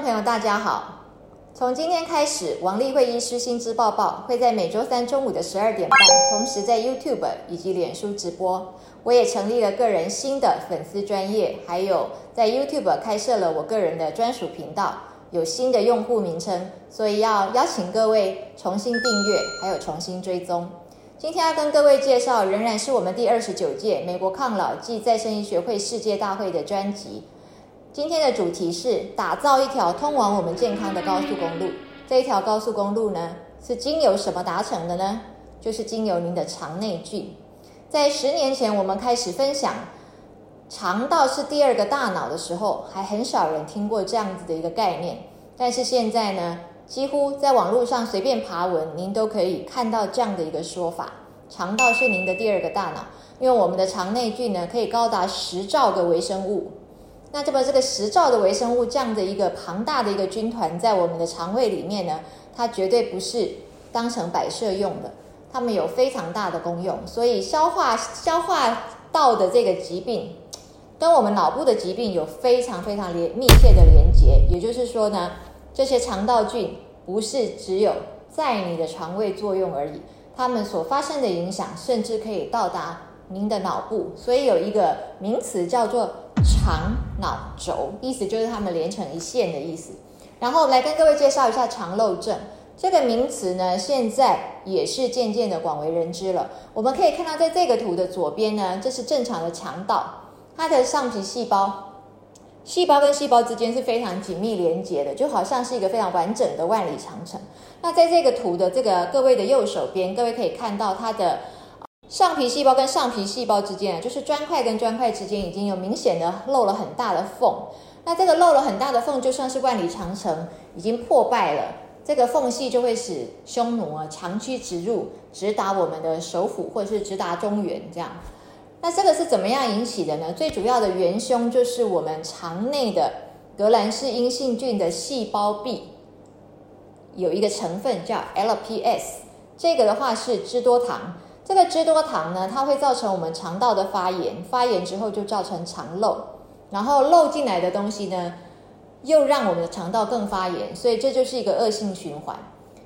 朋友，大家好。从今天开始，王丽慧医师新知报报会在每周三中午的十二点半，同时在 YouTube 以及脸书直播。我也成立了个人新的粉丝专业，还有在 YouTube 开设了我个人的专属频道，有新的用户名称，所以要邀请各位重新订阅，还有重新追踪。今天要跟各位介绍，仍然是我们第二十九届美国抗老暨再生医学会世界大会的专辑。今天的主题是打造一条通往我们健康的高速公路。这一条高速公路呢，是经由什么达成的呢？就是经由您的肠内菌。在十年前，我们开始分享肠道是第二个大脑的时候，还很少人听过这样子的一个概念。但是现在呢？几乎在网络上随便爬文，您都可以看到这样的一个说法：肠道是您的第二个大脑，因为我们的肠内菌呢可以高达十兆个微生物。那这么这个十兆的微生物这样的一个庞大的一个军团在我们的肠胃里面呢，它绝对不是当成摆设用的，它们有非常大的功用。所以消化消化道的这个疾病，跟我们脑部的疾病有非常非常连密切的连接。也就是说呢。这些肠道菌不是只有在你的肠胃作用而已，它们所发生的影响甚至可以到达您的脑部。所以有一个名词叫做肠脑轴，意思就是它们连成一线的意思。然后来跟各位介绍一下肠漏症这个名词呢，现在也是渐渐的广为人知了。我们可以看到，在这个图的左边呢，这是正常的肠道，它的上皮细胞。细胞跟细胞之间是非常紧密连接的，就好像是一个非常完整的万里长城。那在这个图的这个各位的右手边，各位可以看到它的上皮细胞跟上皮细胞之间，就是砖块跟砖块之间已经有明显的漏了很大的缝。那这个漏了很大的缝，就算是万里长城已经破败了，这个缝隙就会使匈奴啊长驱直入，直达我们的首府，或者是直达中原这样。那这个是怎么样引起的呢？最主要的元凶就是我们肠内的革兰氏阴性菌的细胞壁有一个成分叫 LPS，这个的话是脂多糖。这个脂多糖呢，它会造成我们肠道的发炎，发炎之后就造成肠漏，然后漏进来的东西呢，又让我们的肠道更发炎，所以这就是一个恶性循环。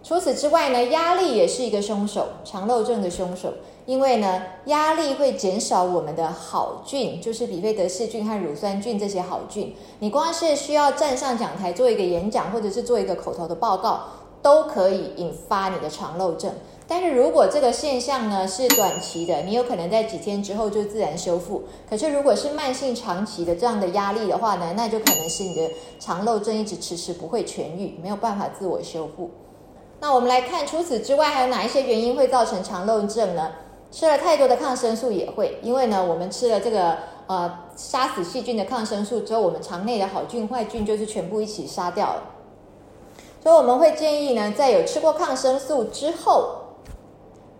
除此之外呢，压力也是一个凶手，肠漏症的凶手。因为呢，压力会减少我们的好菌，就是比菲德氏菌和乳酸菌这些好菌。你光是需要站上讲台做一个演讲，或者是做一个口头的报告，都可以引发你的肠漏症。但是如果这个现象呢是短期的，你有可能在几天之后就自然修复。可是如果是慢性长期的这样的压力的话呢，那就可能是你的肠漏症一直迟迟不会痊愈，没有办法自我修复。那我们来看，除此之外还有哪一些原因会造成肠漏症呢？吃了太多的抗生素也会，因为呢，我们吃了这个呃杀死细菌的抗生素之后，我们肠内的好菌坏菌就是全部一起杀掉了。所以我们会建议呢，在有吃过抗生素之后，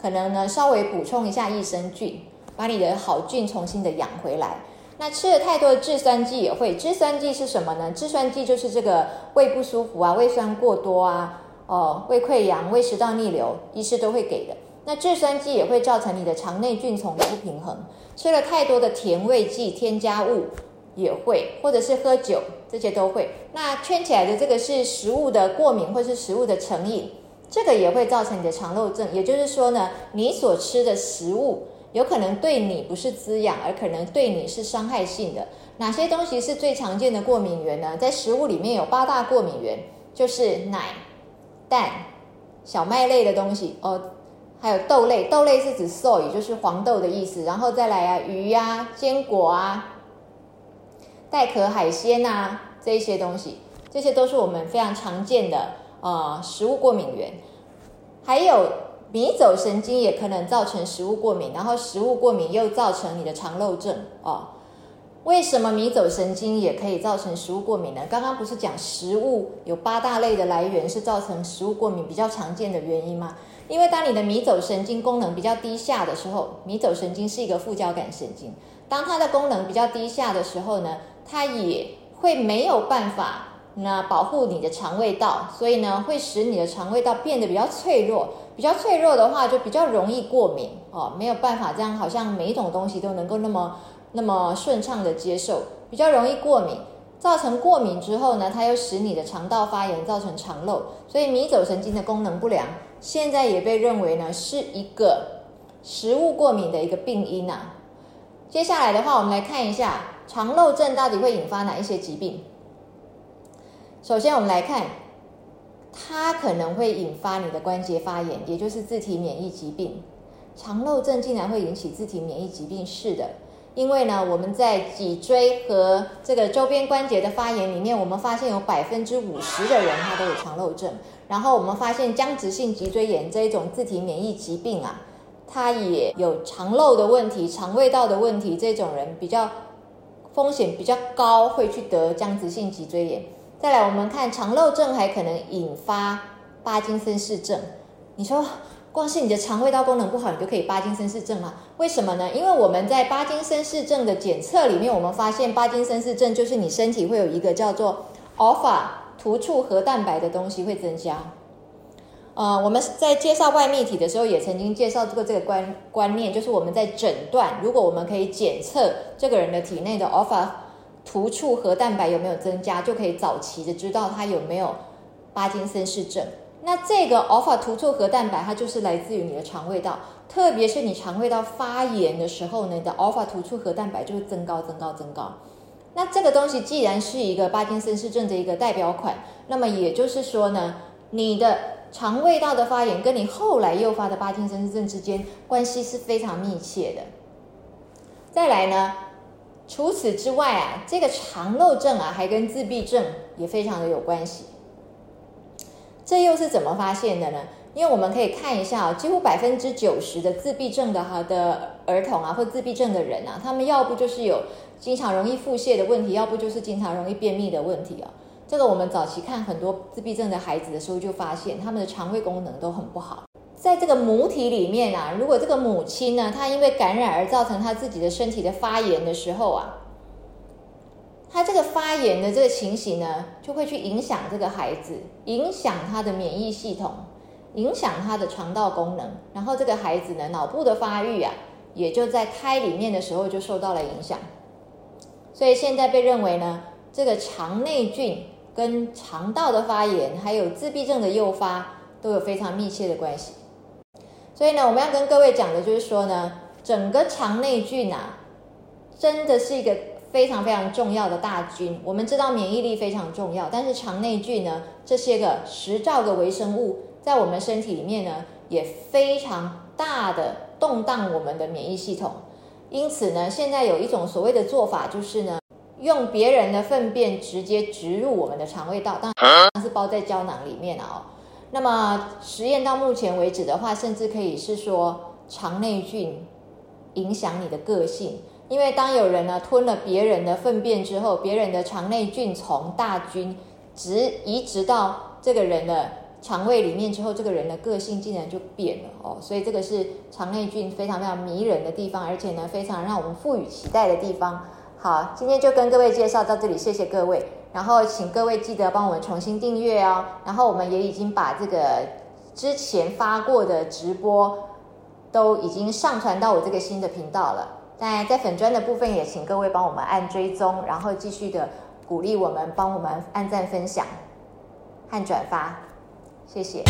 可能呢稍微补充一下益生菌，把你的好菌重新的养回来。那吃了太多的制酸剂也会，制酸剂是什么呢？制酸剂就是这个胃不舒服啊，胃酸过多啊，哦，胃溃疡、胃食道逆流，医师都会给的。那制酸剂也会造成你的肠内菌丛不平衡，吃了太多的甜味剂、添加物也会，或者是喝酒，这些都会。那圈起来的这个是食物的过敏或是食物的成瘾，这个也会造成你的肠漏症。也就是说呢，你所吃的食物有可能对你不是滋养，而可能对你是伤害性的。哪些东西是最常见的过敏源呢？在食物里面有八大过敏源，就是奶、蛋、小麦类的东西哦。还有豆类，豆类是指 soy，就是黄豆的意思。然后再来啊，鱼呀、坚果啊、带壳海鲜啊，这一些东西，这些都是我们非常常见的呃食物过敏源。还有迷走神经也可能造成食物过敏，然后食物过敏又造成你的肠漏症哦。为什么迷走神经也可以造成食物过敏呢？刚刚不是讲食物有八大类的来源是造成食物过敏比较常见的原因吗？因为当你的迷走神经功能比较低下的时候，迷走神经是一个副交感神经。当它的功能比较低下的时候呢，它也会没有办法那保护你的肠胃道，所以呢，会使你的肠胃道变得比较脆弱。比较脆弱的话，就比较容易过敏哦，没有办法这样，好像每一种东西都能够那么那么顺畅的接受，比较容易过敏。造成过敏之后呢，它又使你的肠道发炎，造成肠漏，所以迷走神经的功能不良，现在也被认为呢是一个食物过敏的一个病因呐。接下来的话，我们来看一下肠漏症到底会引发哪一些疾病。首先，我们来看，它可能会引发你的关节发炎，也就是自体免疫疾病。肠漏症竟然会引起自体免疫疾病？是的。因为呢，我们在脊椎和这个周边关节的发炎里面，我们发现有百分之五十的人他都有肠漏症。然后我们发现僵直性脊椎炎这一种自体免疫疾病啊，它也有肠漏的问题、肠胃道的问题，这种人比较风险比较高，会去得僵直性脊椎炎。再来，我们看肠漏症还可能引发帕金森氏症。你说？光是你的肠胃道功能不好，你就可以巴金森氏症吗？为什么呢？因为我们在巴金森氏症的检测里面，我们发现巴金森氏症就是你身体会有一个叫做 alpha 突触核蛋白的东西会增加。呃，我们在介绍外泌体的时候，也曾经介绍过这个观观念，就是我们在诊断，如果我们可以检测这个人的体内的 alpha 突触核蛋白有没有增加，就可以早期的知道他有没有巴金森氏症。那这个 alpha 突触核蛋白，它就是来自于你的肠胃道，特别是你肠胃道发炎的时候呢，你的 alpha 突触核蛋白就会增高、增高、增高。那这个东西既然是一个巴金森氏症的一个代表款，那么也就是说呢，你的肠胃道的发炎跟你后来诱发的巴金森氏症之间关系是非常密切的。再来呢，除此之外啊，这个肠漏症啊，还跟自闭症也非常的有关系。这又是怎么发现的呢？因为我们可以看一下几乎百分之九十的自闭症的哈的儿童啊，或自闭症的人啊，他们要不就是有经常容易腹泻的问题，要不就是经常容易便秘的问题啊。这个我们早期看很多自闭症的孩子的时候，就发现他们的肠胃功能都很不好。在这个母体里面啊，如果这个母亲呢，她因为感染而造成她自己的身体的发炎的时候啊。她这个发炎的这个情形呢，就会去影响这个孩子，影响他的免疫系统，影响他的肠道功能，然后这个孩子呢，脑部的发育啊，也就在胎里面的时候就受到了影响。所以现在被认为呢，这个肠内菌跟肠道的发炎，还有自闭症的诱发，都有非常密切的关系。所以呢，我们要跟各位讲的就是说呢，整个肠内菌啊，真的是一个。非常非常重要的大菌，我们知道免疫力非常重要，但是肠内菌呢，这些个十兆个微生物在我们身体里面呢，也非常大的动荡我们的免疫系统。因此呢，现在有一种所谓的做法，就是呢，用别人的粪便直接植入我们的肠胃道，当然是包在胶囊里面哦。那么实验到目前为止的话，甚至可以是说肠内菌影响你的个性。因为当有人呢吞了别人的粪便之后，别人的肠内菌从大菌直移植到这个人的肠胃里面之后，这个人的个性竟然就变了哦。所以这个是肠内菌非常非常迷人的地方，而且呢非常让我们赋予期待的地方。好，今天就跟各位介绍到这里，谢谢各位。然后请各位记得帮我们重新订阅哦。然后我们也已经把这个之前发过的直播都已经上传到我这个新的频道了。在在粉砖的部分，也请各位帮我们按追踪，然后继续的鼓励我们，帮我们按赞、分享和转发，谢谢。